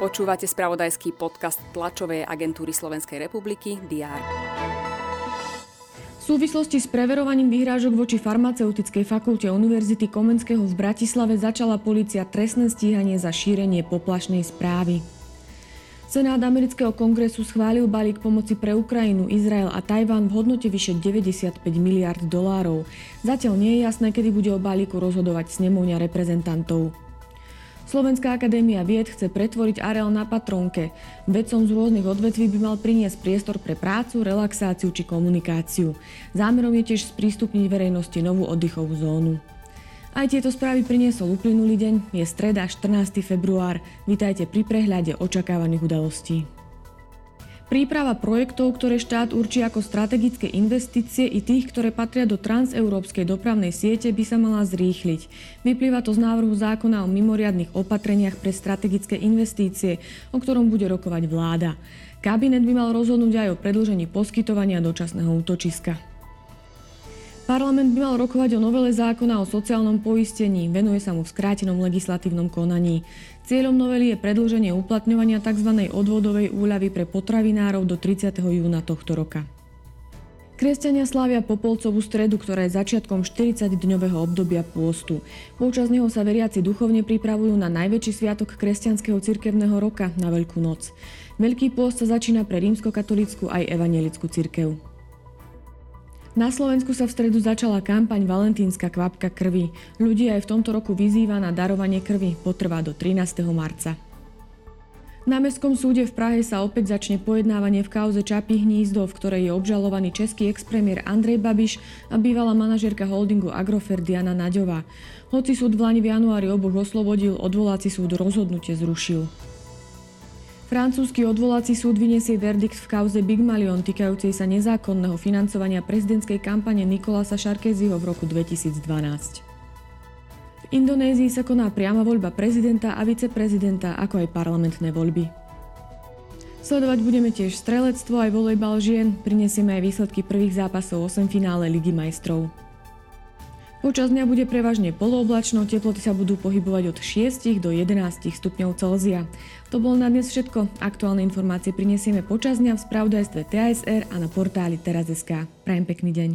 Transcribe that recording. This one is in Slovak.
Počúvate spravodajský podcast tlačovej agentúry Slovenskej republiky DR. V súvislosti s preverovaním vyhrážok voči farmaceutickej fakulte Univerzity Komenského v Bratislave začala policia trestné stíhanie za šírenie poplašnej správy. Senát amerického kongresu schválil balík pomoci pre Ukrajinu, Izrael a Tajván v hodnote vyše 95 miliard dolárov. Zatiaľ nie je jasné, kedy bude o balíku rozhodovať snemovňa reprezentantov. Slovenská akadémia vied chce pretvoriť areál na Patronke. Vedcom z rôznych odvetví by mal priniesť priestor pre prácu, relaxáciu či komunikáciu. Zámerom je tiež sprístupniť verejnosti novú oddychovú zónu. Aj tieto správy priniesol uplynulý deň, je streda 14. február. Vítajte pri prehľade očakávaných udalostí. Príprava projektov, ktoré štát určí ako strategické investície i tých, ktoré patria do transeurópskej dopravnej siete, by sa mala zrýchliť. Vyplýva to z návrhu zákona o mimoriadnych opatreniach pre strategické investície, o ktorom bude rokovať vláda. Kabinet by mal rozhodnúť aj o predlžení poskytovania dočasného útočiska. Parlament by mal rokovať o novele zákona o sociálnom poistení, venuje sa mu v skrátenom legislatívnom konaní. Cieľom novely je predĺženie uplatňovania tzv. odvodovej úľavy pre potravinárov do 30. júna tohto roka. Kresťania slávia Popolcovú stredu, ktorá je začiatkom 40-dňového obdobia pôstu. Počas neho sa veriaci duchovne pripravujú na najväčší sviatok kresťanského cirkevného roka, na Veľkú noc. Veľký pôst sa začína pre rímskokatolickú aj evangelickú cirkev. Na Slovensku sa v stredu začala kampaň Valentínska kvapka krvi. Ľudia aj v tomto roku vyzýva na darovanie krvi. Potrvá do 13. marca. Na Mestskom súde v Prahe sa opäť začne pojednávanie v kauze Čapy hnízdo, v ktorej je obžalovaný český expremiér Andrej Babiš a bývalá manažerka holdingu Agrofert Diana Naďová. Hoci súd v Lani v januári oboch oslobodil, odvolací súd rozhodnutie zrušil. Francúzsky odvolací súd vyniesie verdikt v kauze Big Malion týkajúcej sa nezákonného financovania prezidentskej kampane Nikolasa Šarkeziho v roku 2012. V Indonézii sa koná priama voľba prezidenta a viceprezidenta, ako aj parlamentné voľby. Sledovať budeme tiež strelectvo aj volejbal žien, prinesieme aj výsledky prvých zápasov 8 finále Ligy majstrov. Počas dňa bude prevažne polooblačno, teploty sa budú pohybovať od 6 do 11 stupňov Celzia. To bolo na dnes všetko. Aktuálne informácie prinesieme počas dňa v spravodajstve TASR a na portáli teraz.sk. Prajem pekný deň.